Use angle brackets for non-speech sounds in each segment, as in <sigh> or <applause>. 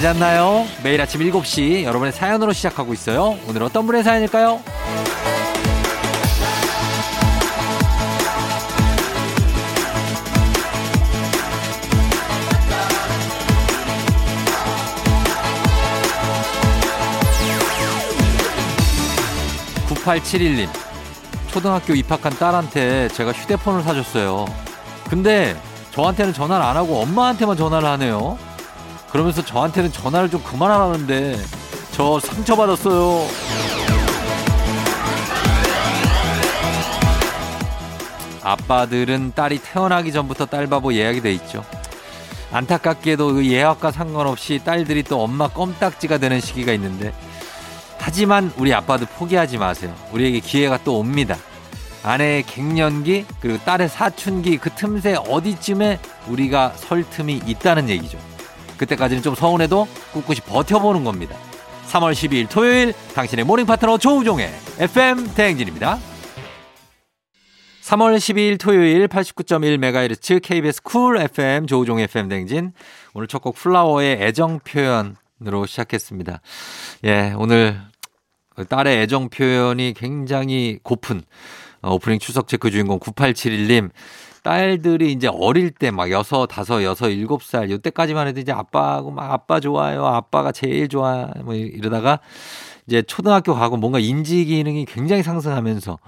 잘 잤나요? 매일 아침 7시 여러분의 사연으로 시작하고 있어요. 오늘 어떤 분의 사연일까요? 9871님. 초등학교 입학한 딸한테 제가 휴대폰을 사줬어요. 근데 저한테는 전화를 안 하고 엄마한테만 전화를 하네요. 그러면서 저한테는 전화를 좀 그만하라는데 저 상처받았어요. 아빠들은 딸이 태어나기 전부터 딸바보 예약이 돼 있죠. 안타깝게도 그 예약과 상관없이 딸들이 또 엄마 껌딱지가 되는 시기가 있는데 하지만 우리 아빠도 포기하지 마세요. 우리에게 기회가 또 옵니다. 아내의 갱년기 그리고 딸의 사춘기 그 틈새 어디쯤에 우리가 설 틈이 있다는 얘기죠. 그때까지는 좀 서운해도 꿋꿋이 버텨보는 겁니다. 3월 12일 토요일 당신의 모닝 파트너 조우종의 FM 대행진입니다. 3월 12일 토요일 89.1MHz KBS 쿨 FM 조우종 FM 대행진 오늘 첫 곡 플라워의 애정 표현으로 시작했습니다. 예, 오늘 딸의 애정 표현이 굉장히 고픈 어, 오프닝 추석 체크 주인공 9871님 딸들이 이제 어릴 때 막 여섯, 다섯, 여섯, 일곱 살 이때까지만 해도 이제 아빠하고 막 아빠 좋아요. 아빠가 제일 좋아. 뭐 이러다가 이제 초등학교 가고 뭔가 인지 기능이 굉장히 상승하면서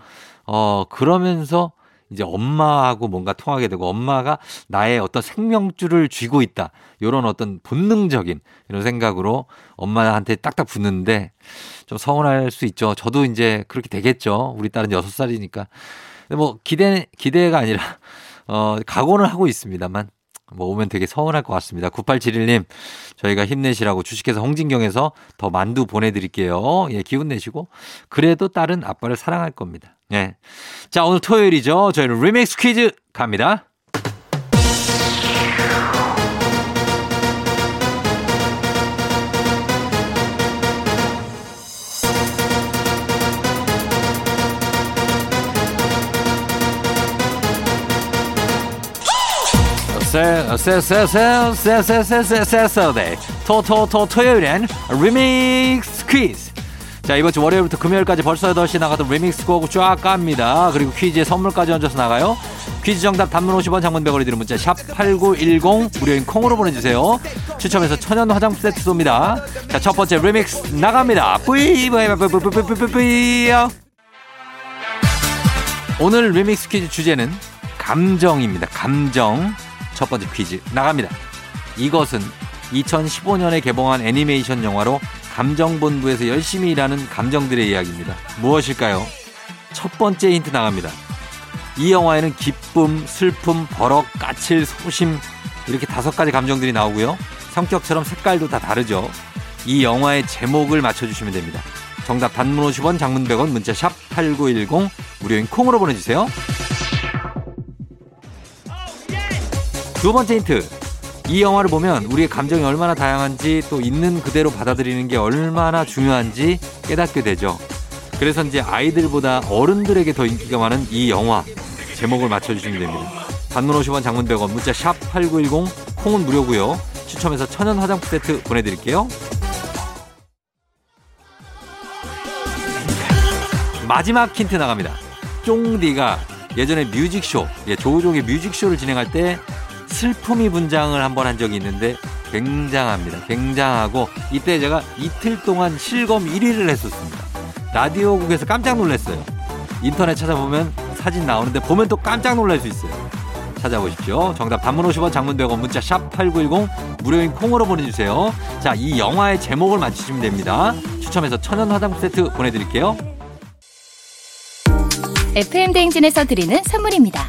어 그러면서 이제 엄마하고 뭔가 통하게 되고 엄마가 나의 어떤 생명줄을 쥐고 있다. 요런 어떤 본능적인 이런 생각으로 엄마한테 딱딱 붙는데 좀 서운할 수 있죠. 저도 이제 그렇게 되겠죠. 우리 딸은 여섯 살이니까. 뭐 기대, 기대가 아니라, 어, 각오는 하고 있습니다만. 뭐 오면 되게 서운할 것 같습니다. 9871님, 저희가 힘내시라고 주식회사 홍진경에서 더 만두 보내드릴게요. 예, 기운 내시고. 그래도 딸은 아빠를 사랑할 겁니다. 예. 자, 오늘 토요일이죠. 저희는 리믹스 퀴즈 갑니다. 세세세세세세세세세세데 토토토 토요일엔 리믹스 퀴즈 자 이번 주 월요일부터 금요일까지 벌써 8시 나가던 리믹스 곡 쫙 갑니다 그리고 퀴즈에 선물까지 얹어서 나가요 퀴즈 정답 단문 50원 장문 100원이 드는 문자 샵 8910 무료인 콩으로 보내주세요 추첨해서 천연 화장품 세트 쏩니다 자 첫 번째 리믹스 나갑니다 뿌이뿌이뿌이뿌이뿌이뿌이 오늘 리믹스 퀴즈 주제는 감정입니다 감정 첫 번째 퀴즈 나갑니다. 이것은 2015년에 개봉한 애니메이션 영화로 감정본부에서 열심히 일하는 감정들의 이야기입니다. 무엇일까요? 첫 번째 힌트 나갑니다. 이 영화에는 기쁨, 슬픔, 버럭, 까칠, 소심 이렇게 다섯 가지 감정들이 나오고요. 성격처럼 색깔도 다 다르죠. 이 영화의 제목을 맞춰주시면 됩니다. 정답 단문 50원, 장문 100원, 문자 샵 8910 무료인 콩으로 보내주세요. 두 번째 힌트. 이 영화를 보면 우리의 감정이 얼마나 다양한지 또 있는 그대로 받아들이는 게 얼마나 중요한지 깨닫게 되죠. 그래서 이제 아이들보다 어른들에게 더 인기가 많은 이 영화 제목을 맞춰주시면 됩니다. 단문 50원 장문 100원 문자 샵 8910 콩은 무료고요. 추첨해서 천연 화장품 세트 보내드릴게요. 마지막 힌트 나갑니다. 쫑디가 예전에 뮤직쇼, 예, 조우종의 뮤직쇼를 진행할 때 슬픔이 분장을 한 번 한 적이 있는데 굉장합니다. 굉장하고 이때 제가 이틀 동안 실검 1위를 했었습니다. 라디오국에서 깜짝 놀랐어요. 인터넷 찾아보면 사진 나오는데 보면 또 깜짝 놀랄 수 있어요. 찾아보십시오. 정답 단문 50원 장문 100원 문자 샵 8910 무료인 콩으로 보내주세요. 자, 이 영화의 제목을 맞히시면 됩니다. 추첨해서 천연 화장품 세트 보내드릴게요. FM 대행진에서 드리는 선물입니다.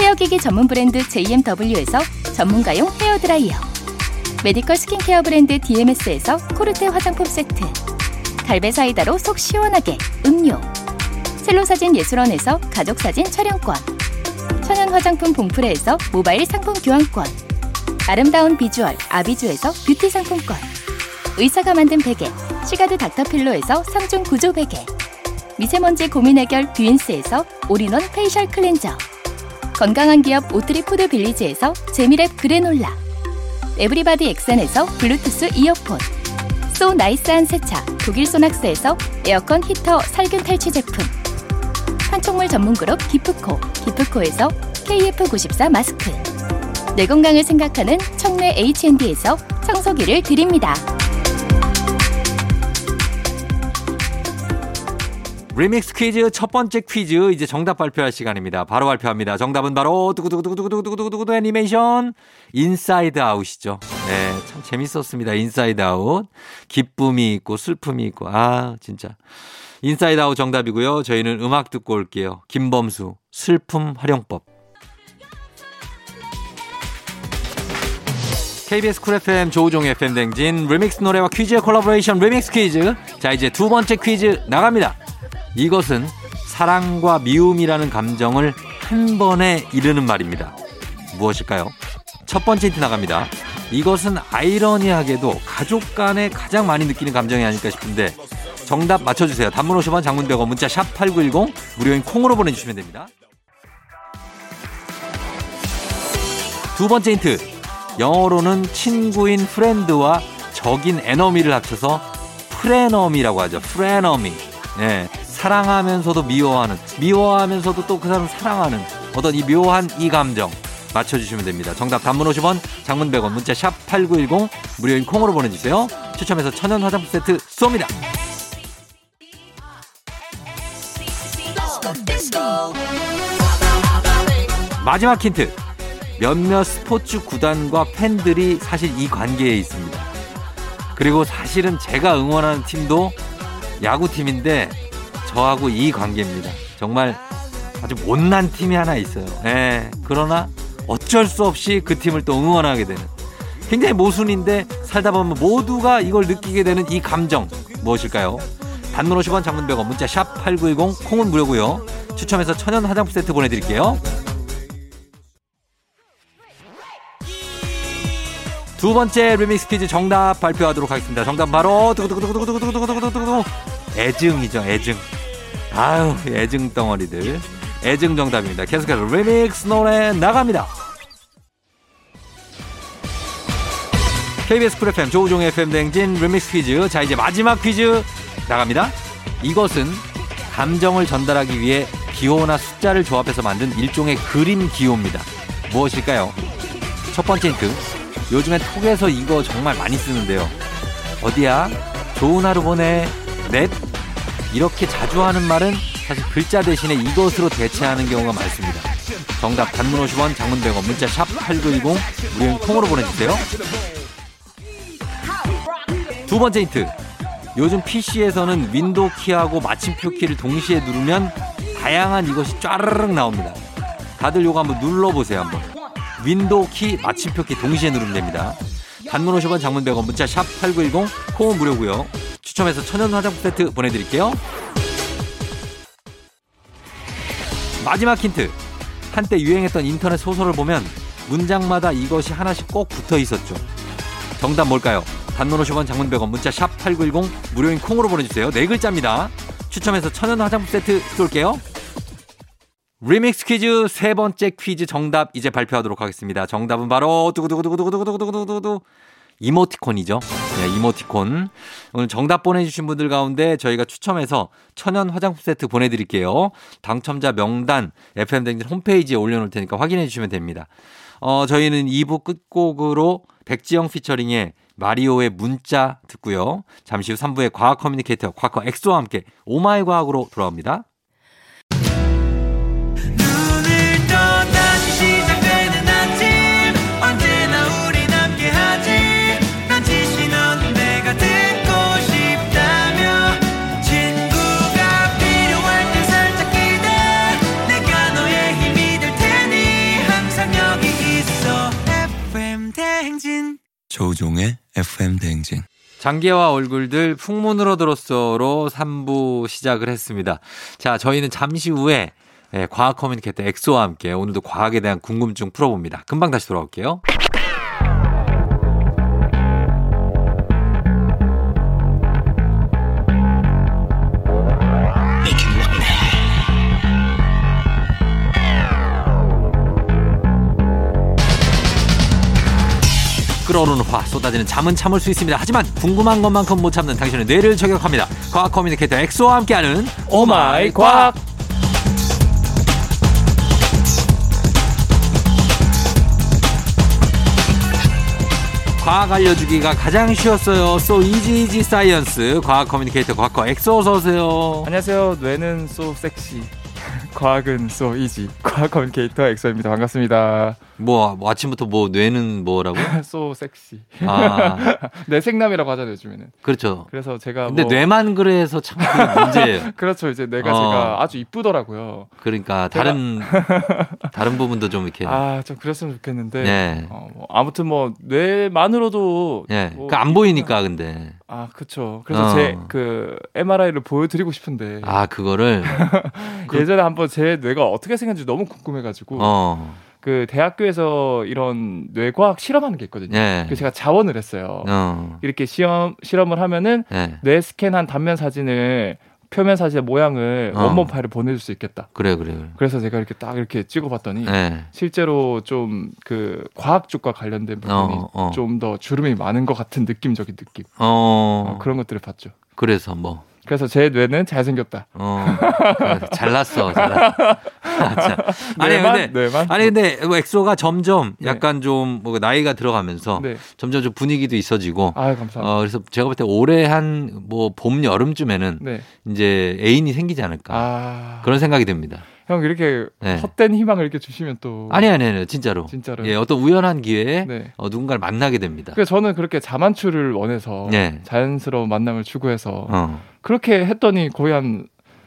헤어기기 전문 브랜드 JMW에서 전문가용 헤어드라이어 medical 스킨케어 브랜드 DMS에서 코르테 화장품 세트 갈배 사이다로 속 시원하게 음료 셀로사진 예술원에서 가족사진 촬영권 천연 화장품 봉프레에서 모바일 상품 교환권 아름다운 비주얼 아비주에서 뷰티 상품권 의사가 만든 베개 시가드 닥터필로에서 3중 구조 베개 미세먼지 고민 해결 뷰인스에서 올인원 facial cleanser 건강한 기업 오트리 푸드 빌리지에서 재미랩 그래놀라. everybody 엑센에서 블루투스 이어폰. so nice한 세차 독일 소낙스에서 에어컨 히터 살균 탈취 제품. 판촉물 전문 그룹 기프코 기프코에서 KF94 마스크. 내 건강을 생각하는 청내 H&D에서 청소기를 드립니다. 리믹스 퀴즈 첫 번째 퀴즈 이제 정답 발표할 시간입니다. 바로 발표합니다. 정답은 바로 두구두구두구두구두구두구두구 애니메이션 인사이드 아웃이죠. 네, 참 재밌었습니다. 인사이드 아웃. 기쁨이 있고 슬픔이 있고 아 진짜 인사이드 아웃 정답이고요. 저희는 음악 듣고 올게요. 김범수 슬픔 활용법. KBS Cool FM 조우종 FM 대행진 리믹스 노래와 퀴즈의 콜라보레이션 리믹스 퀴즈. 자 이제 두 번째 퀴즈 나갑니다. 이것은 사랑과 미움이라는 감정을 한 번에 이르는 말입니다. 무엇일까요? 첫 번째 힌트 나갑니다. 이것은 아이러니하게도 가족 간에 가장 많이 느끼는 감정이 아닐까 싶은데 정답 맞춰주세요. 단문 50원 장문 100원 문자 샵 8910 무료인 콩으로 보내주시면 됩니다. 두 번째 힌트. 영어로는 친구인 프렌드와 적인 에너미를 합쳐서 프레너미라고 하죠. 프레너미. 예. 사랑하면서도 미워하는, 미워하면서도 또 그 사람 사랑하는 어떤 이 묘한 이 감정 맞춰주시면 됩니다. 정답 단문 50원, 장문 100원, 문자 샵 8910, 무료인 콩으로 보내주세요. 추첨해서 천연 화장품 세트 쏩니다. 마지막 힌트. 몇몇 스포츠 구단과 팬들이 사실 이 관계에 있습니다. 그리고 사실은 제가 응원하는 팀도 야구팀인데 저하고 이 관계입니다. 정말 아주 못난 팀이 하나 있어요. 예. 그러나 어쩔 수 없이 그 팀을 또 응원하게 되는 굉장히 모순인데 살다 보면 모두가 이걸 느끼게 되는 이 감정 무엇일까요? 단문 50원 장문 100원 문자 샵 8910 콩은 무료고요. 추첨해서 천연 화장품 세트 보내드릴게요. 두 번째 리믹스 퀴즈 정답 발표하도록 하겠습니다. 정답 바로 두구두구두구두구두구두구두구두구 애증이죠 애증. 아유 애증 덩어리들 애증 정답입니다. 계속해서 리믹스 노래 나갑니다. KBS Cool FM 조우종 FM 대행진 리믹스 퀴즈 자 이제 마지막 퀴즈 나갑니다. 이것은 감정을 전달하기 위해 기호나 숫자를 조합해서 만든 일종의 그림 기호입니다. 무엇일까요? 첫 번째 힌트. 요즘에 톡에서 이거 정말 많이 쓰는데요. 어디야? 좋은 하루 보내. 넷. 이렇게 자주 하는 말은 사실 글자 대신에 이것으로 대체하는 경우가 많습니다. 정답 단문 50원, 장문 100원, 문자 샵 8910, 무료인 콩으로 보내주세요. 두 번째 힌트. 요즘 PC에서는 윈도우 키하고 마침표 키를 동시에 누르면 다양한 이것이 쫘르륵 나옵니다. 다들 요거 한번 눌러보세요, 한번. 윈도우 키, 마침표 키 동시에 누르면 됩니다. 단문 50원, 장문 100원, 문자 샵 8910, 콩은 무료고요. 추첨해서 천연 화장품 세트 보내드릴게요. 마지막 힌트. 한때 유행했던 인터넷 소설을 보면 문장마다 이것이 하나씩 꼭 붙어 있었죠. 정답 뭘까요? 단문 50원 장문 100원 문자 샵 8910 무료인 콩으로 보내주세요. 네 글자입니다. 추첨해서 천연 화장품 세트 쏠게요. 리믹스 퀴즈 세 번째 퀴즈 정답 이제 발표하도록 하겠습니다. 정답은 바로 두구두구두구두구두구두구두구 이모티콘이죠. 네, 이모티콘. 오늘 정답 보내주신 분들 가운데 저희가 추첨해서 천연 화장품 세트 보내드릴게요. 당첨자 명단 FM대행진 홈페이지에 올려놓을 테니까 확인해 주시면 됩니다. 어, 저희는 2부 끝곡으로 백지영 피처링의 마리오의 문자 듣고요. 잠시 후 3부의 과학 커뮤니케이터 과커 엑소와 함께 오마이 과학으로 돌아옵니다. 조우종의 FM 대행진 장기와 얼굴들 풍문으로 들었어로 3부 시작을 했습니다. 자, 저희는 잠시 후에 예, 과학 커뮤니케이터 엑소와 함께 오늘도 과학에 대한 궁금증 풀어봅니다. 금방 다시 돌아올게요. 끓어오르는 화 쏟아지는 잠은 참을 수 있습니다. 하지만 궁금한 것만큼 못 참는 당신의 뇌를 저격합니다. 과학 커뮤니케이터 엑소와 함께하는 오마이 과학. 과학 알려주기가 가장 쉬웠어요. So easy easy science. 과학 커뮤니케이터 과커 엑소 어서 오세요. 안녕하세요. 뇌는 소 섹시. <laughs> 과학은 so easy. 과학 커뮤니케이터 엑소입니다. 반갑습니다. 뭐, 뭐 아침부터 뭐 뇌는 뭐라고? <laughs> 소 섹시. 아, <laughs> 내 생남이라고 하잖아요, 요즘에는. 그렇죠. 그래서 제가 근데 뭐 뇌만 그래서 참 문제예요. 그렇죠. 이제 내가 어. 제가 아주 이쁘더라고요. 그러니까 다른 다른 부분도 좀 이렇게 아, 좀 그랬으면 좋겠는데. 네. 어, 뭐 아무튼 뭐 뇌만으로도 예. 뭐그안 보이니까 근데. 아, 그렇죠. 그래서 어. 제그 MRI를 보여 드리고 싶은데 아, 그거를 그- <laughs> 예전에 한번 제 뇌가 어떻게 생겼는지 너무 궁금해 가지고 어. 그 대학교에서 이런 뇌과학 실험하는 게 있거든요. 예. 그래서 제가 자원을 했어요. 어. 이렇게 시험 실험을 하면은 예. 뇌 스캔한 단면 사진을 표면 사진의 모양을 어. 원본 파일을 보내줄 수 있겠다. 그래 그래. 그래. 그래서 제가 이렇게 딱 이렇게 찍어봤더니 예. 실제로 좀 그 과학 쪽과 관련된 부분이 어, 어. 좀더 주름이 많은 것 같은 느낌적인 느낌 어. 어, 그런 것들을 봤죠. 그래서 뭐 그래서 제 뇌는 잘생겼다. 어. 잘났어. 잘났어. 아, 뇌만 근데 뇌만 아니 근데 뭐 엑소가 점점 네. 약간 좀뭐 나이가 들어가면서 네. 점점 좀 분위기도 있어지고 아 감사합니다. 어 그래서 제가 볼 때 올해 한 뭐 봄 여름쯤에는 네. 이제 애인이 생기지 않을까 아. 그런 생각이 듭니다. 형 이렇게 네. 헛된 희망을 이렇게 주시면 또 아니 아니 아니 진짜로. 진짜로. 예, 어떤 우연한 기회에 네. 어, 누군가를 만나게 됩니다. 그래서 저는 그렇게 자만추를 원해서 네. 자연스러운 만남을 추구해서 어. 그렇게 했더니 거의 한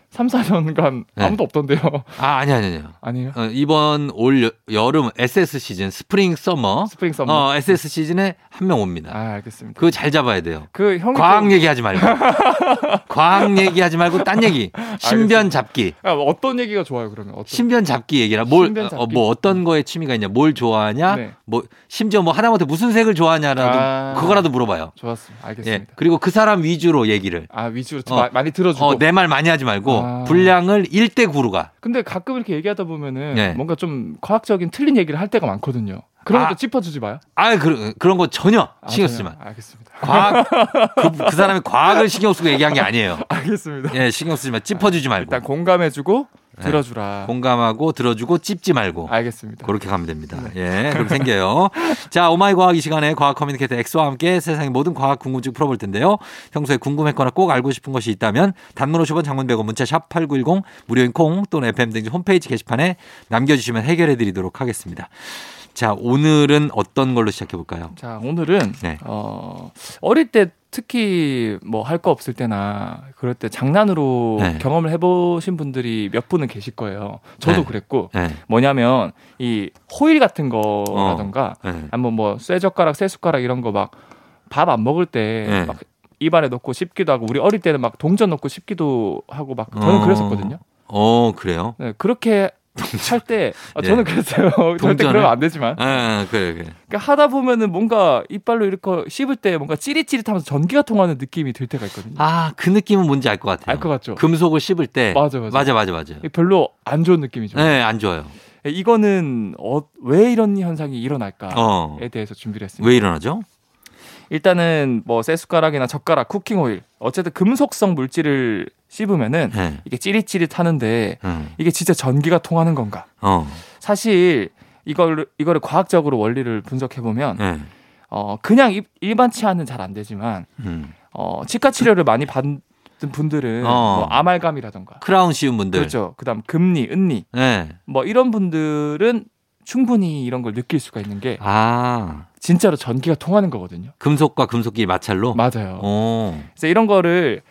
3, 4년간 네. 아무도 없던데요. 아 아니 아니 아니요. 아니에요? 어, 이번 올 여, 여름 SS 시즌 spring summer spring summer. 어, SS 시즌에 한 명 옵니다. 아, 알겠습니다. 그거 잘 잡아야 돼요. 그 형이 과학 또- 얘기하지 말고. <laughs> 과학 얘기하지 말고 딴 얘기. 신변 잡기. 아, 어떤 얘기가 좋아요, 그러면? 어떤 신변 잡기 얘기라 뭘 신변 잡기? 어, 뭐 어떤 거에 취미가 있냐 뭘 좋아하냐 네. 뭐 심지어 뭐 하다못해 무슨 색을 좋아하냐라도 아. 그거라도 물어봐요 좋았습니다. 예 알겠습니다. 그리고 그 사람 위주로 얘기를 아, 위주로 좀 어. 마- 많이 들어주고. 어, 내말 많이 하지 말고 아. 분량을 1대 9로 가 근데 가끔 이렇게 얘기하다 보면은 네. 뭔가 좀 과학적인 틀린 얘기를 할 때가 많거든요. 그런 아. 것도 짚어주지 마요. 아, 그, 그런 거 전혀 아, 신경. 쓰지 마. 알겠습니다. 과학, 그, 그 사람이 과학을 신경 쓰고 얘기한 게 아니에요. <laughs> 알겠습니다. 예, 신경 쓰지 마. 짚어주지 말고. 일단 공감해주고 네. 들어주라. 공감하고 들어주고 찝지 말고. 알겠습니다. 그렇게 가면 됩니다. 예, 그렇게 생겨요. <laughs> 자, 오마이 과학 이 시간에 과학 커뮤니케이터 엑소와 함께 세상의 모든 과학 궁금증 풀어볼 텐데요. 평소에 궁금했거나 꼭 알고 싶은 것이 있다면 단문 50원 장문 100원 문자 샵 8910 무료인 콩 또는 FM 등 홈페이지 게시판에 남겨주시면 해결해 드리도록 하겠습니다. 자, 오늘은 어떤 걸로 시작해 볼까요? 자, 오늘은 네. 어, 어릴 때 특히 뭐 할 거 없을 때나 그럴 때 장난으로 네. 경험을 해보신 분들이 몇 분은 계실 거예요. 저도 네. 그랬고 네. 뭐냐면 이 호일 같은 거라던가 네. 아니면 뭐 쇠젓가락, 쇠숟가락 이런 거 막 밥 안 먹을 때 네. 막 입안에 넣고 씹기도 하고 우리 어릴 때는 막 동전 넣고 씹기도 하고 막 저는 어. 그랬었거든요. 어, 그래요? 네, 그렇게 할때 아, 네. 저는 그랬어요. <laughs> 절대 동전을? 그러면 안 되지만 아, 그래, 그래. 그러니까 하다 보면은 뭔가 이빨로 이렇게 씹을 때 뭔가 찌릿찌릿하면서 전기가 통하는 느낌이 들 때가 있거든요. 아, 그 느낌은 뭔지 알 것 같아요. 알 것 같죠? 금속을 씹을 때. 맞아, 맞아. 맞아, 맞아, 맞아. 별로 안 좋은 느낌이죠. 네, 안 좋아요. 이거는 어, 왜 이런 현상이 일어날까에 어. 대해서 준비를 했습니다. 왜 이러나죠? 일단은 뭐 쇠숟가락이나 젓가락, 쿠킹 오일 어쨌든 금속성 물질을 씹으면은 네. 이게 찌릿찌릿 하는데 음. 이게 진짜 전기가 통하는 건가? 어. 사실 이걸 이거를 과학적으로 원리를 분석해 보면 네. 어 그냥 일- 일반 치아는 잘 안 되지만 음. 어 치과 치료를 많이 받은 분들은 어. 뭐 아말감이라던가 크라운 씌운 분들. 그렇죠. 그다음 금리, 은니 네. 뭐 이런 분들은 충분히 이런 걸 느낄 수가 있는 게 아, 진짜로 전기가 통하는 거거든요. 금속과 금속끼리 마찰로? 맞아요. 어, 그래서 이런 거를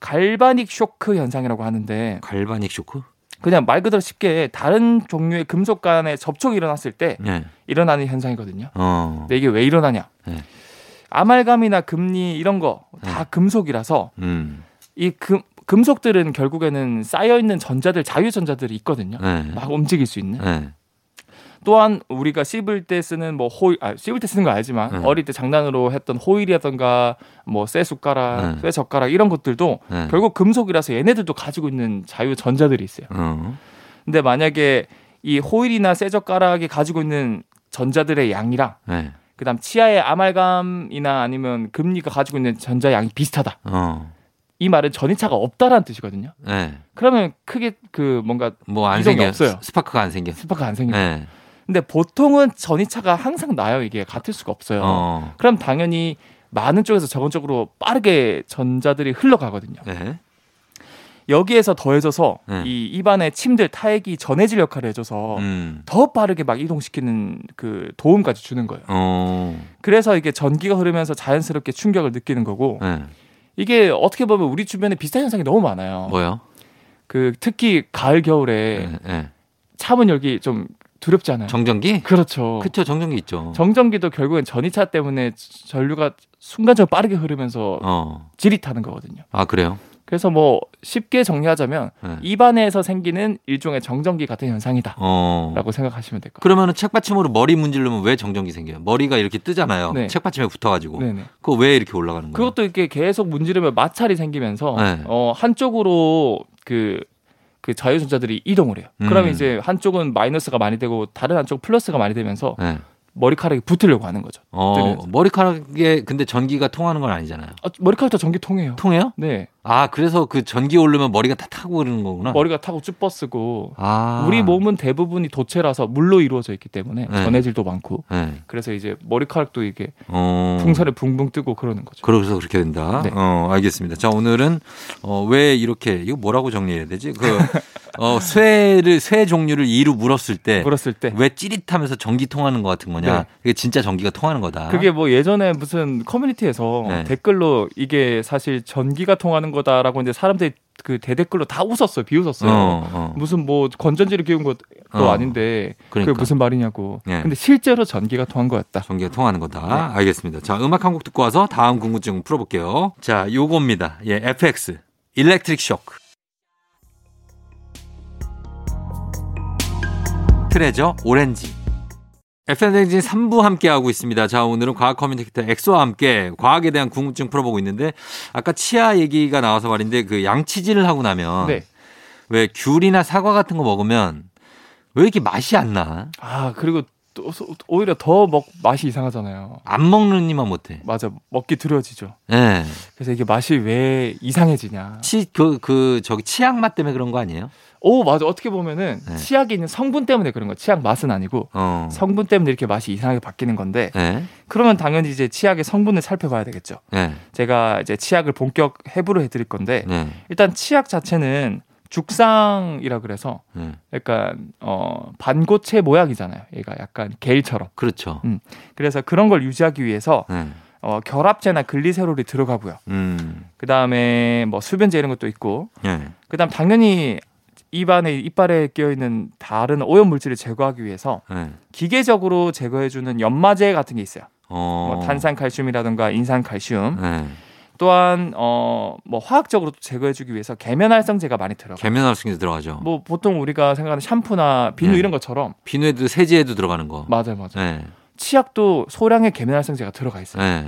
갈바닉 쇼크 현상이라고 하는데 갈바닉 쇼크? 그냥 말 그대로 쉽게 다른 종류의 금속 간의 접촉이 일어났을 때 네. 일어나는 현상이거든요. 어, 근데 이게 왜 일어나냐? 네. 아말감이나 금리 이런 거다 네. 금속이라서 음, 이 금, 금속들은 결국에는 쌓여 있는 전자들 자유 전자들이 있거든요. 네. 막 움직일 수 있는. 네. 또한 우리가 씹을 때 쓰는 뭐 호일, 아, 씹을 때 쓰는 거 알지만 네. 어릴 때 장난으로 했던 호일이라던가 뭐쇠 숟가락, 네. 쇠 젓가락 이런 것들도 네. 결국 금속이라서 얘네들도 가지고 있는 자유 전자들이 있어요. 어, 근데 만약에 이 호일이나 쇠 젓가락이 가지고 있는 전자들의 양이랑 네. 그다음 치아의 아말감이나 아니면 금리가 가지고 있는 전자 양이 비슷하다. 어, 이 말은 전이차가 없다라는 뜻이거든요. 네. 그러면 크게 그 뭔가 뭐안 이동이 생겨. 없어요. 스파크가 안 생겨. 스파크가 안 생겨요. 네. 근데 보통은 전이차가 항상 나요. 이게 같을 수가 없어요. 어, 그럼 당연히 많은 쪽에서 저건 쪽으로 빠르게 전자들이 흘러가거든요. 네. 여기에서 더해져서 네. 이 입안의 침들 타액이 전해질 역할을 해줘서 음, 더 빠르게 막 이동시키는 그 도움까지 주는 거예요. 어, 그래서 이게 전기가 흐르면서 자연스럽게 충격을 느끼는 거고 네. 이게 어떻게 보면 우리 주변에 비슷한 현상이 너무 많아요. 뭐요? 그 특히 가을 겨울에 네. 네. 차문 열기 좀 두렵지 않아요? 정전기? 그렇죠. 그쵸, 정전기 있죠. 정전기도 결국엔 전이차 때문에 전류가 순간적으로 빠르게 흐르면서 어, 지릿하는 거거든요. 아, 그래요? 그래서 뭐 쉽게 정리하자면 네. 입안에서 생기는 일종의 정전기 같은 현상이다라고 어. 생각하시면 될 것 같아요. 그러면은 책받침으로 머리 문지르면 왜 정전기 생겨요? 머리가 이렇게 뜨잖아요. 네. 책받침에 붙어가지고. 네네. 그거 왜 이렇게 올라가는 거예요? 그것도 이렇게 계속 문지르면 마찰이 생기면서 네. 어, 한쪽으로 그, 그 자유전자들이 이동을 해요. 음. 그러면 이제 한쪽은 마이너스가 많이 되고 다른 한쪽 플러스가 많이 되면서 네. 머리카락이 붙으려고 하는 거죠. 어, 뜨면서. 머리카락에 근데 전기가 통하는 건 아니잖아요. 아, 머리카락도 전기 통해요. 통해요? 네. 아, 그래서 그 전기 오르면 머리가 다 타고 그러는 거구나. 머리가 타고 쭉 뻗쓰고 아. 우리 몸은 대부분이 도체라서 물로 이루어져 있기 때문에 네. 전해질도 많고 네. 그래서 이제 머리카락도 이게 어. 풍선에 붕붕 뜨고 그러는 거죠. 그래서 그렇게 된다. 네. 어, 알겠습니다. 자, 오늘은 어, 왜 이렇게 이거 뭐라고 정리해야 되지? 그 <laughs> 어, 쇠를 쇠 종류를 이루 물었을 때 물었을 때 왜 찌릿하면서 전기 통하는 것 같은 거냐? 네. 이게 진짜 전기가 통하는 거다. 그게 뭐 예전에 무슨 커뮤니티에서 네. 댓글로 이게 사실 전기가 통하는 거다라고 이제 사람들이 그 대댓글로 다 웃었어요. 비웃었어요. 어, 어. 무슨 뭐 건전지를 끼운 것도 어. 아닌데 그러니까. 그게 무슨 말이냐고. 네. 근데 실제로 전기가 통한 거였다. 전기가 통하는 거다. 네. 알겠습니다. 자, 음악 한 곡 듣고 와서 다음 궁금증 풀어볼게요. 자, 요겁니다. 예, FX. Electric Shock. Treasure Orange. FM대행진 3부 함께하고 있습니다. 자, 오늘은 과학 커뮤니케이터 엑소와 함께 과학에 대한 궁금증 풀어보고 있는데, 아까 치아 얘기가 나와서 말인데, 그 양치질을 하고 나면, 네. 왜 귤이나 사과 같은 거 먹으면, 왜 이렇게 맛이 안 나? 아 그리고 또 소- 오히려 더 먹 맛이 이상하잖아요. 안 먹는 이만 못해. 맞아 먹기 두려워지죠. 예. 그래서 이게 맛이 왜 이상해지냐. 치, 그, 그, 저기 치약 맛 때문에 그런 거 아니에요? 오 맞아 어떻게 보면은 네. 치약에 있는 성분 때문에 그런 거. 치약 맛은 아니고 어. 성분 때문에 이렇게 맛이 이상하게 바뀌는 건데 예. 그러면 당연히 이제 치약의 성분을 살펴봐야 되겠죠. 예. 제가 이제 치약을 본격 해부를 해드릴 건데 네. 일단 치약 자체는 죽상이라 그래서 네. 약간 어 반고체 모양이잖아요. 얘가 약간 게일처럼. 그렇죠. 그래서 그런 걸 유지하기 위해서 네. 어 결합제나 글리세롤이 들어가고요. 음. 그 다음에 뭐 수변제 이런 것도 있고, 예. 그 다음 당연히 입안에 이빨에 끼어 있는 다른 오염 물질을 제거하기 위해서 예. 기계적으로 제거해주는 연마제 같은 게 있어요. 어. 뭐 탄산칼슘이라든가 인산칼슘. 예. 또한 어 뭐 화학적으로 또 제거해주기 위해서 계면활성제가 많이 들어가. 요 계면활성제 들어가죠. 뭐 보통 우리가 생각하는 샴푸나 비누 네. 이런 것처럼 비누에도 세제에도 들어가는 거. 맞아요, 맞아요. 예. 치약도 소량의 계면활성제가 들어가 있어요. 예.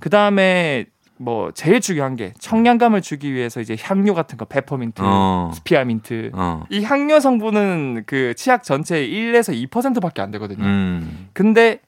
그 다음에 뭐 제일 중요한 게 청량감을 주기 위해서 이제 향료 같은 거 페퍼민트, 어. 스피아민트. 어. 이 향료 성분은 그 치약 전체의 1에서 2%밖에 안 되거든요. 음. 근데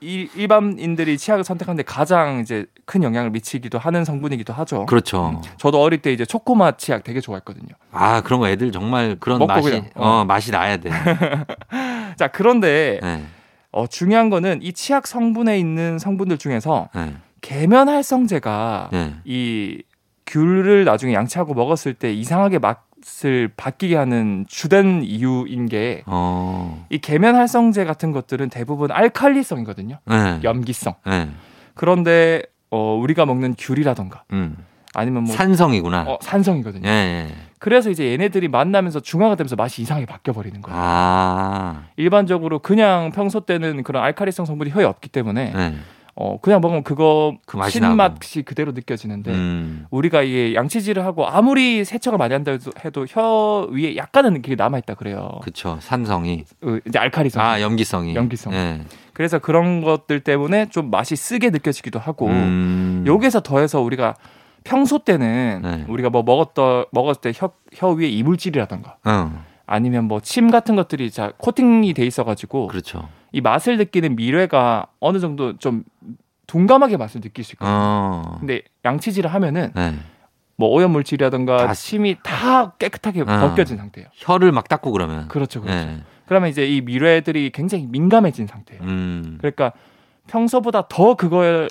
이 일반인들이 치약을 선택하는데 가장 이제 큰 영향을 미치기도 하는 성분이기도 하죠. 그렇죠. 저도 어릴 때 이제 초코맛 치약 되게 좋아했거든요. 아, 그런 거 애들 정말 그런 맛이 그냥, 어. 어. 맛이 나야 돼. <laughs> 자 그런데 네. 어, 중요한 거는 이 치약 성분에 있는 성분들 중에서 네. 계면 활성제가 네. 이 귤을 나중에 양치하고 먹었을 때 이상하게 맛을 바뀌게 하는 주된 이유인 게이 어. 계면 활성제 같은 것들은 대부분 알칼리성이거든요. 네. 염기성. 네. 그런데 어, 우리가 먹는 귤이라던가 음. 아니면 뭐 산성이구나. 어, 산성이거든요. 그래서 이제 얘네들이 만나면서 중화가 되면서 맛이 이상하게 바뀌어 버리는 거예요. 아. 일반적으로 그냥 평소 때는 그런 알칼리성 성분이 혀에 없기 때문에 네. 어 그냥 먹으면 그거 그 맛이 신맛이 그대로 느껴지는데 음. 우리가 이게 양치질을 하고 아무리 세척을 많이 한다 해도, 해도 혀 위에 약간은 그게 남아 있다 그래요. 그쵸. 산성이. 어, 이제 알칼리성. 아, 염기성이. 염기성. 예. 그래서 그런 것들 때문에 좀 맛이 쓰게 느껴지기도 하고 음. 여기서 더해서 우리가 평소 때는 네. 우리가 뭐 먹었던 먹었을 때 혀 혀 위에 이물질이라던가 어. 아니면 뭐 침 같은 것들이 자 코팅이 돼 있어가지고 그렇죠. 이 맛을 느끼는 미뢰가 어느 정도 좀 둔감하게 맛을 느낄 수 있거든요. 어. 근데 양치질을 하면은 네. 뭐 오염 물질이라든가 다 침이 다 깨끗하게 벗겨진 상태예요. 혀를 막 닦고 그러면. 그렇죠, 그렇죠. 예. 그러면 이제 이 미뢰들이 굉장히 민감해진 상태예요. 음. 그러니까 평소보다 더 그거에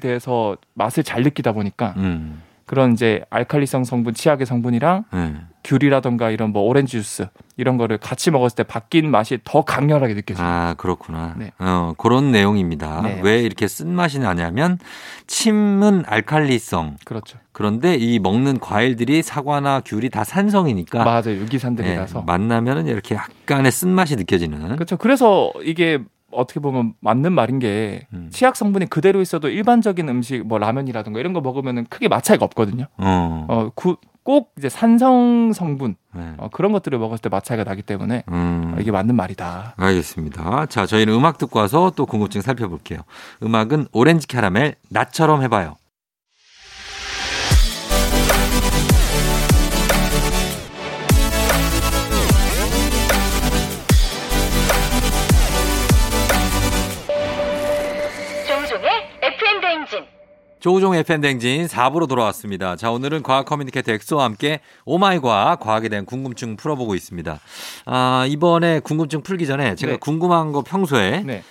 대해서 맛을 잘 느끼다 보니까 음. 그런 이제 알칼리성 성분, 치약의 성분이랑 예. 귤이라던가 이런 뭐 오렌지 주스 이런 거를 같이 먹었을 때 바뀐 맛이 더 강렬하게 느껴져요. 아, 그렇구나. 네. 어, 그런 내용입니다. 네. 왜 이렇게 쓴맛이 나냐면 침은 알칼리성. 그렇죠. 그런데 이 먹는 과일들이 사과나 귤이 다 산성이니까 맞아요. 예, 유기산들이라서. 만나면은 이렇게 약간의 쓴맛이 느껴지는. 그렇죠. 그래서 이게 어떻게 보면 맞는 말인 게 음. 치약 성분이 그대로 있어도 일반적인 음식 뭐 라면이라든가 이런 거 먹으면은 크게 맛 차이가 없거든요. 어. 어, 구- 꼭 이제 산성 성분 네. 어, 그런 것들을 먹었을 때 맛 차이가 나기 때문에 음. 어, 이게 맞는 말이다. 알겠습니다. 자, 저희는 음악 듣고 와서 또 궁금증 살펴볼게요. 음악은 오렌지 캐러멜 나처럼 해봐요. 조우종 FM 대행진 4부로 돌아왔습니다. 자, 오늘은 과학 커뮤니케이터 엑소와 함께 오마이 과학, 과학에 대한 궁금증 풀어보고 있습니다. 아, 이번에 궁금증 풀기 전에 제가 네. 궁금한 거 평소에 네,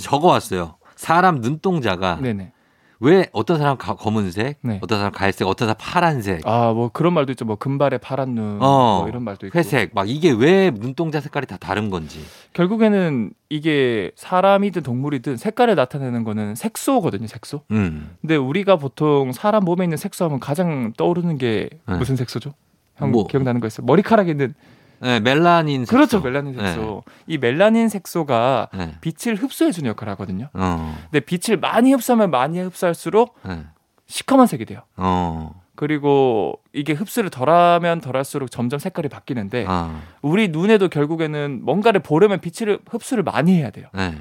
적어왔어요. 사람 눈동자가 네, 네. 왜 어떤 사람 가- 검은색, 네. 어떤 사람 갈색, 어떤 사람 파란색, 아, 뭐 그런 말도 있죠. 뭐 금발의 파란 눈, 어, 뭐 이런 말도 있고. 회색, 막 이게 왜 눈동자 색깔이 다 다른 건지. 결국에는 이게 사람이든 동물이든 색깔을 나타내는 거는 색소거든요. 색소. 음. 근데 우리가 보통 사람 몸에 있는 색소 하면 가장 떠오르는 게 네. 무슨 색소죠? 형 뭐. 기억나는 거 있어요? 머리카락에 있는 네, 멜라닌 색소. 그렇죠 멜라닌 색소. 이 멜라닌 색소가 네. 빛을 흡수해 주는 역할을 하거든요. 어. 근데 빛을 많이 흡수하면 많이 흡수할수록 네. 시커먼 색이 돼요. 어. 그리고 이게 흡수를 덜하면 덜할수록 점점 색깔이 바뀌는데 아. 우리 눈에도 결국에는 뭔가를 보려면 빛을 흡수를 많이 해야 돼요. 네.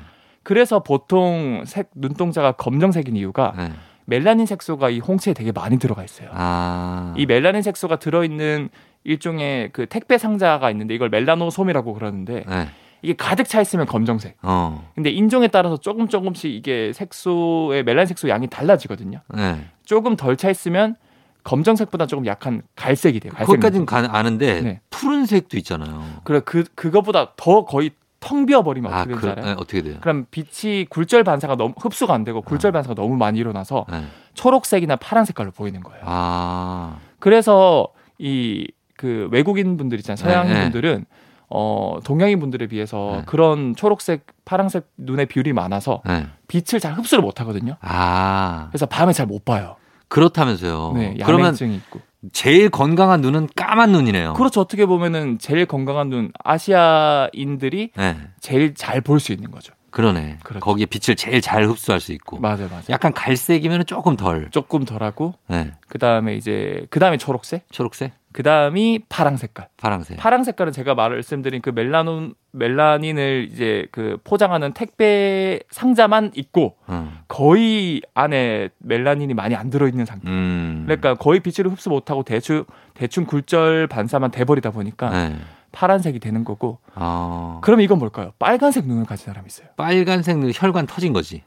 그래서 보통 색 눈동자가 검정색인 이유가 네. 멜라닌 색소가 이 홍채에 되게 많이 들어가 있어요. 아. 이 멜라닌 색소가 들어있는 일종의 그 택배 상자가 있는데 이걸 멜라노솜이라고 그러는데 네. 이게 가득 차 있으면 검정색. 어. 근데 인종에 따라서 조금 조금씩 이게 색소의 멜라닌 색소 양이 달라지거든요. 네. 조금 덜 차 있으면 검정색보다 조금 약한 갈색이 돼요. 갈색. 가, 아는데 네. 푸른색도 있잖아요. 그래 그 그거보다 더 거의 텅 비어 버리면 아, 어떻게 그, 되는지 알아요? 네, 어떻게 돼요? 그럼 빛이 굴절 반사가 너무 흡수가 안 되고 굴절 반사가 너무 많이 일어나서 네. 초록색이나 파란 색깔로 보이는 거예요. 아. 그래서 이 그 외국인 분들 있잖아요. 서양인 네, 네. 분들은 어 동양인 분들에 비해서 네. 그런 초록색, 파란색 눈의 비율이 많아서 네. 빛을 잘 흡수를 못 하거든요. 아. 그래서 밤에 잘 못 봐요. 그렇다면서요. 네, 그러면 야맹증이 있고. 제일 건강한 눈은 까만 눈이네요. 그렇죠. 어떻게 보면은 제일 건강한 눈 아시아인들이 네. 제일 잘 볼 수 있는 거죠. 그러네. 그렇죠. 거기에 빛을 제일 잘 흡수할 수 있고. 맞아요, 맞아요. 약간 갈색이면 조금 덜. 조금 덜하고 네. 그 다음에 이제 그 다음에 초록색, 초록색, 그 다음이 파랑 색깔. 파랑색. 파랑 색깔은 제가 말씀드린 그 멜라논 멜라닌을 이제 그 포장하는 택배 상자만 있고 음. 거의 안에 멜라닌이 많이 안 들어 있는 상태. 음. 그러니까 거의 빛을 흡수 못하고 대충 대충 굴절 반사만 돼버리다 보니까 네. 파란색이 되는 거고. 어. 그럼 이건 뭘까요? 빨간색 눈을 가진 사람이 있어요. 빨간색 눈 혈관 터진 거지.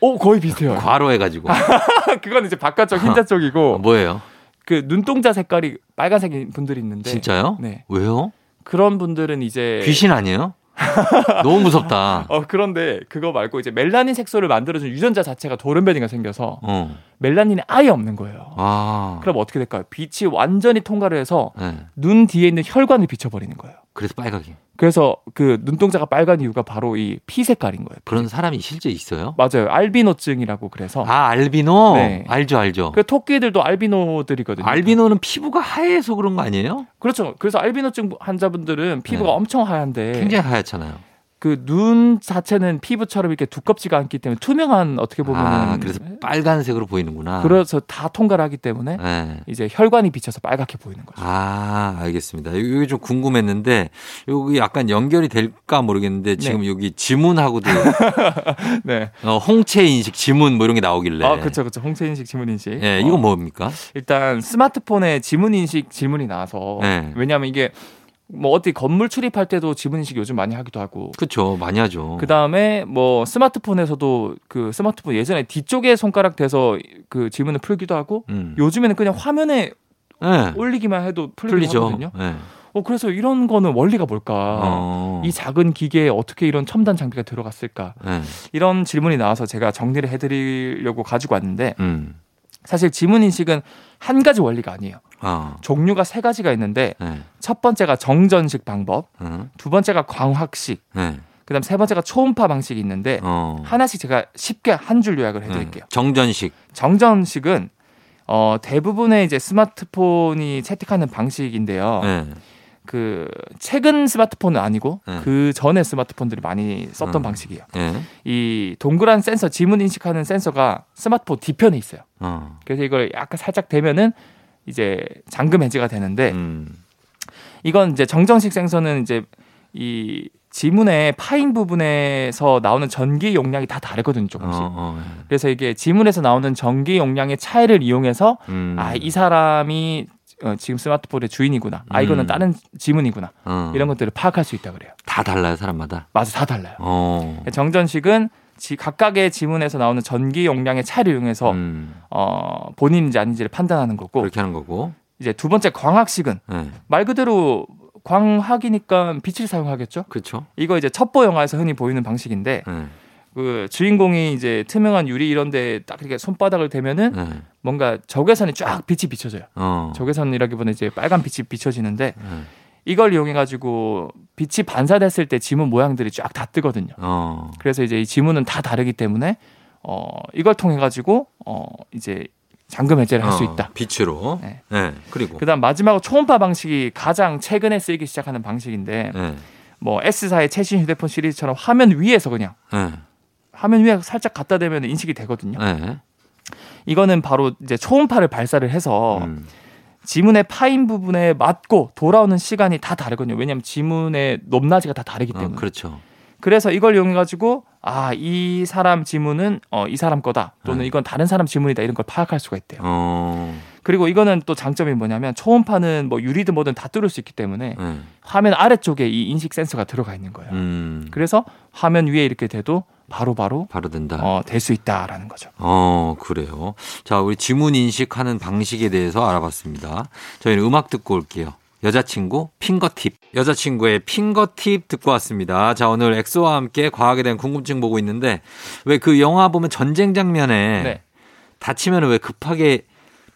오 거의 비슷해요. 과로 해가지고. <laughs> 그건 이제 바깥쪽 흰자 <laughs> 어, 쪽이고 뭐예요? 그 눈동자 색깔이 빨간색인 분들이 있는데 진짜요? 네. 왜요? 그런 분들은 이제 귀신 아니에요? <laughs> 너무 무섭다. 어 그런데 그거 말고 이제 멜라닌 색소를 만들어준 유전자 자체가 돌연변이가 생겨서 어. 멜라닌이 아예 없는 거예요. 아. 그럼 어떻게 될까요? 빛이 완전히 통과를 해서 네. 눈 뒤에 있는 혈관을 비춰버리는 거예요. 그래서 빨갛게. 그래서 그 눈동자가 빨간 이유가 바로 이 피 색깔인 거예요. 그런 사람이 실제 있어요? 맞아요. 알비노증이라고 그래서 아, 알비노? 네. 알죠, 알죠. 그 토끼들도 알비노들이거든요. 알비노는 피부가 하얘서 그런 거 아니에요? 그렇죠. 그래서 알비노증 환자분들은 피부가 네. 엄청 하얀데 굉장히 하얗잖아요. 그 눈 자체는 피부처럼 이렇게 두껍지가 않기 때문에 투명한 어떻게 보면 아, 그래서 빨간색으로 보이는구나. 그래서 다 통과를 하기 때문에 네. 이제 혈관이 비쳐서 빨갛게 보이는 거죠. 아, 알겠습니다. 이게 좀 궁금했는데, 여기 약간 연결이 될까 모르겠는데, 지금 여기 지문하고도, <laughs> 네. 어, 홍채 인식 지문 뭐 이런 게 나오길래. 아, 그렇죠, 그렇죠. 홍채 인식, 지문 인식. 예, 이건 어, 뭡니까? 일단 스마트폰에 지문 인식 질문이 나와서 네. 왜냐하면 이게 뭐 어디 건물 출입할 때도 지문 인식 요즘 많이 하기도 하고. 그쵸, 많이 하죠. 그 다음에 뭐 스마트폰에서도 그 스마트폰 예전에 뒤쪽에 손가락 대서 그 지문을 풀기도 하고 음. 요즘에는 그냥 화면에 네. 올리기만 해도 풀리죠. 하거든요. 네. 어 그래서 이런 거는 원리가 뭘까? 어. 이 작은 기계에 어떻게 이런 첨단 장비가 들어갔을까? 네. 이런 질문이 나와서 제가 정리를 해드리려고 가지고 왔는데 음. 사실 지문 인식은 한 가지 원리가 아니에요. 아. 종류가 세 가지가 있는데 네. 첫 번째가 정전식 방법, 음. 두 번째가 광학식, 네. 그다음 세 번째가 초음파 방식이 있는데 어. 하나씩 제가 쉽게 한 줄 요약을 해드릴게요. 네. 정전식. 정전식은 어, 대부분의 이제 스마트폰이 채택하는 방식인데요. 네. 그 최근 스마트폰은 아니고 네. 그 전에 스마트폰들이 많이 썼던 음. 방식이에요. 네. 이 동그란 센서, 지문 인식하는 센서가 스마트폰 뒤편에 있어요. 어. 그래서 이걸 약간 살짝 대면은 이제 잠금 해제가 되는데 음. 이건 이제 정정식 센서는 이제 이 지문의 파인 부분에서 나오는 전기 용량이 다 다르거든요, 어, 조금씩. 어. 그래서 이게 지문에서 나오는 전기 용량의 차이를 이용해서 음. 아, 이 사람이 어, 지금 스마트폰의 주인이구나. 아, 이거는 음. 다른 지문이구나. 어. 이런 것들을 파악할 수 있다 그래요. 다 달라요, 사람마다. 맞아, 다 달라요. 어. 정전식은 지- 각각의 지문에서 나오는 전기 용량의 차이를 이용해서 음. 어, 본인인지 아닌지를 판단하는 거고 그렇게 하는 거고. 이제 두 번째 광학식은 네. 말 그대로 광학이니까 빛을 사용하겠죠. 그렇죠. 이거 이제 첩보 영화에서 흔히 보이는 방식인데 네. 그 주인공이 이제 투명한 유리 이런데 딱 이렇게 손바닥을 대면은 네. 뭔가 적외선이 쫙 빛이 비춰져요. 어. 적외선이라기보다 이제 빨간 빛이 비춰지는데 네. 이걸 이용해 가지고 빛이 반사됐을 때 지문 모양들이 쫙 다 뜨거든요. 어. 그래서 이제 이 지문은 다 다르기 때문에 어 이걸 통해 가지고 어 이제 잠금 해제를 할수 어, 있다. 빛으로. 네. 네. 그리고. 그다음 마지막으로 초음파 방식이 가장 최근에 쓰이기 시작하는 방식인데 네. 뭐 S사의 최신 휴대폰 시리즈처럼 화면 위에서 그냥 네. 화면 위에 살짝 갖다 대면 인식이 되거든요. 네. 이거는 바로 이제 초음파를 발사를 해서 음. 지문의 파인 부분에 맞고 돌아오는 시간이 다 다르거든요. 왜냐하면 지문의 높낮이가 다 다르기 어, 때문에. 그렇죠. 그래서 이걸 이용해 가지고 아 이 사람 지문은 어 이 사람 거다 또는 네. 이건 다른 사람 지문이다 이런 걸 파악할 수가 있대요. 어. 그리고 이거는 또 장점이 뭐냐면 초음파는 뭐 유리든 뭐든 다 뚫을 수 있기 때문에 네. 화면 아래쪽에 이 인식 센서가 들어가 있는 거예요. 음. 그래서 화면 위에 이렇게 돼도 바로 바로 바로 된다. 어, 될 수 있다라는 거죠. 어, 그래요. 자, 우리 지문 인식하는 방식에 대해서 알아봤습니다. 저희는 음악 듣고 올게요. 여자친구 핑거팁. 여자친구의 핑거팁 듣고 왔습니다. 자, 오늘 엑소와 함께 과학에 대한 궁금증 보고 있는데 왜 그 영화 보면 전쟁 장면에 네. 다치면 왜 급하게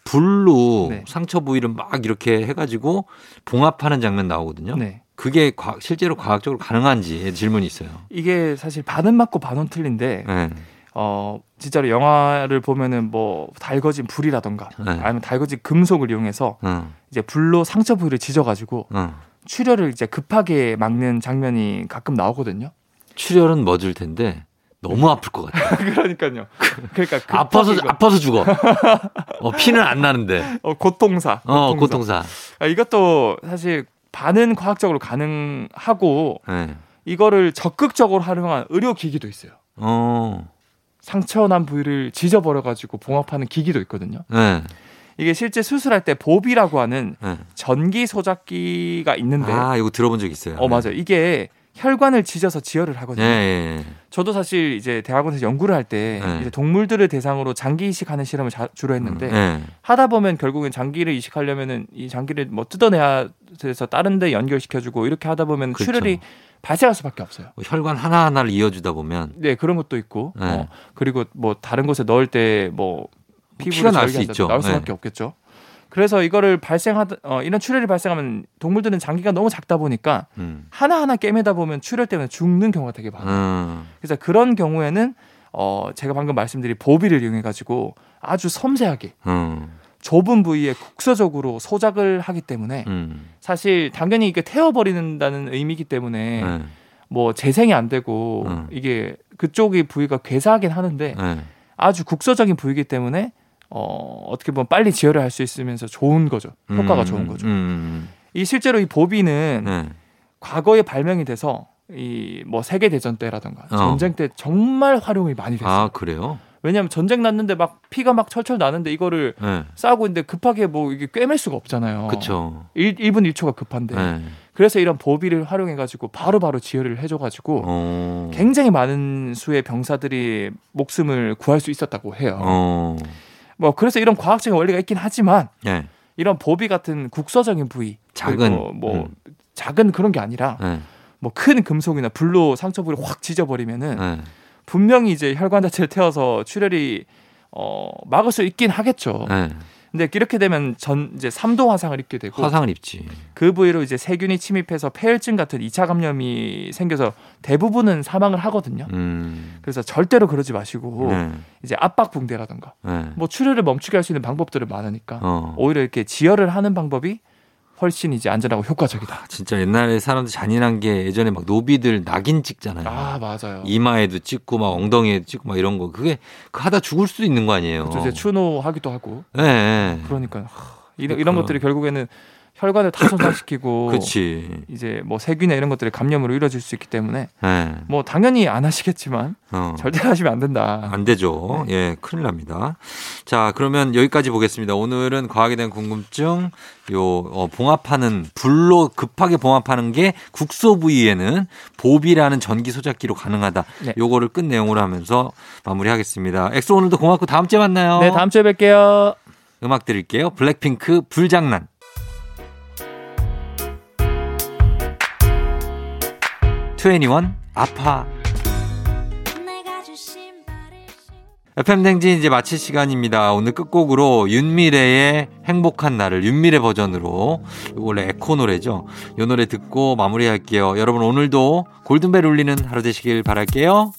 불로 네. 상처 부위를 막 이렇게 해가지고 봉합하는 장면 나오거든요. 네. 그게 과- 실제로 과학적으로 가능한지 질문이 있어요. 이게 사실 반은 맞고 반은 틀린데 네. 어 진짜로 영화를 보면은 뭐 달궈진 불이라던가 네. 아니면 달궈진 금속을 이용해서 응, 이제 불로 상처 부위를 지져가지고 응. 출혈을 이제 급하게 막는 장면이 가끔 나오거든요. 출혈은 멎을 텐데 너무 아플 것 같아. <laughs> 그러니까요. 그러니까 아파서 이거- 아파서 죽어. 어, 피는 안 나는데. 어, 고통사. 어, 고통사. 아, 이것도 사실 반은 과학적으로 가능하고 네. 이거를 적극적으로 활용한 의료 기기도 있어요. 어. 상처 난 부위를 지져버려 가지고 봉합하는 기기도 있거든요. 네. 이게 실제 수술할 때 보비라고 하는 네. 전기 소작기가 있는데 아, 이거 들어본 적 있어요. 어 맞아요. 이게 혈관을 찢어서 지혈을 예, 하거든요. 예. 저도 사실 이제 대학원에서 연구를 할때 네. 이제 동물들을 대상으로 장기 이식하는 실험을 자- 주로 했는데 예. 하다 보면 결국엔 장기를 이식하려면은 이 장기를 뭐 뜯어내야 돼서 다른 데 연결시켜주고 이렇게 하다 보면 그렇죠. 출혈이 발생할 수밖에 없어요. 뭐 혈관 하나 하나를 이어주다 보면 네 그런 것도 있고 네. 어, 그리고 뭐 다른 곳에 넣을 때뭐 피가 날수 있죠. 나올 수밖에 네. 없겠죠. 그래서 이거를 발생하다 어, 이런 출혈이 발생하면 동물들은 장기가 너무 작다 보니까 음. 하나 하나 깨매다 보면 출혈 때문에 죽는 경우가 되게 많아요. 음. 그래서 그런 경우에는 어 제가 방금 말씀드린 보비를 이용해 가지고 아주 섬세하게 음. 좁은 부위에 국소적으로 소작을 하기 때문에 음. 사실 당연히 이게 태워버리는다는 의미이기 때문에 네. 뭐 재생이 안 되고 음. 이게 그쪽이 부위가 괴사하긴 하는데 네. 아주 국소적인 부위이기 때문에 어 어떻게 보면 빨리 지혈을 할 수 있으면서 좋은 거죠 효과가 음. 좋은 거죠 음. 이 실제로 이 보비는 네. 과거에 발명이 돼서 이 뭐 세계 대전 때라던가 어. 전쟁 때 정말 활용이 많이 됐어요. 아 그래요? 왜냐하면 전쟁 났는데 막 피가 막 철철 나는데 이거를 네. 싸고 있는데 급하게 뭐 이게 꿰맬 수가 없잖아요. 그렇죠. 1, 1분 1초가 급한데 네. 그래서 이런 보비를 활용해 가지고 바로바로 지혈을 해줘 가지고 어. 굉장히 많은 수의 병사들이 목숨을 구할 수 있었다고 해요. 어. 뭐 그래서 이런 과학적인 원리가 있긴 하지만 네. 이런 보비 같은 국소적인 부위 작은, 뭐 음. 작은 그런 게 아니라 네. 뭐큰 금속이나 불로 상처 부위를 확 찢어버리면은 네. 분명히 이제 혈관 자체를 태워서 출혈이 어 막을 수 있긴 하겠죠. 네. 근데 이렇게 되면 전 이제 3도 화상을 입게 되고 화상을 입지. 그 부위로 이제 세균이 침입해서 폐혈증 같은 2차 감염이 생겨서 대부분은 사망을 하거든요. 음. 그래서 절대로 그러지 마시고 네. 이제 압박 붕대라던가 네. 뭐 출혈을 멈추게 할 수 있는 방법들이 많으니까 어. 오히려 이렇게 지혈을 하는 방법이 훨씬 이제 안전하고 효과적이다. 진짜 옛날에 사람들 잔인한 게 예전에 막 노비들 낙인 찍잖아요. 아 맞아요. 이마에도 찍고 막 엉덩이에도 찍고 막 이런 거 그게 그 하다 죽을 수도 있는 거 아니에요. 그렇죠. 추노하기도 하고 네. 네. 그러니까 하, 이런, 이런. 것들이 결국에는 혈관을 다 손상시키고. <laughs> 이제 뭐 세균이나 이런 것들이 감염으로 이루어질 수 있기 때문에 네. 뭐 당연히 안 하시겠지만 어. 절대 하시면 안 된다. 안 되죠. 예, 큰일 납니다. 자, 그러면 여기까지 보겠습니다. 오늘은 과학에 대한 궁금증, 요, 어, 봉합하는, 불로 급하게 봉합하는 게 국소 부위에는 보비라는 전기 소작기로 가능하다. 네. 요거를 끝 내용으로 하면서 마무리하겠습니다. 엑소 오늘도 고맙고 다음 주에 만나요. 네, 다음 주에 뵐게요. 음악 드릴게요. 블랙핑크 불장난. 2NE1 아파. FM 댕진 이제 마칠 시간입니다. 오늘 끝곡으로 윤미래의 행복한 날을 윤미래 버전으로 원래 에코 노래죠. 이 노래 듣고 마무리할게요. 여러분 오늘도 골든벨 울리는 하루 되시길 바랄게요.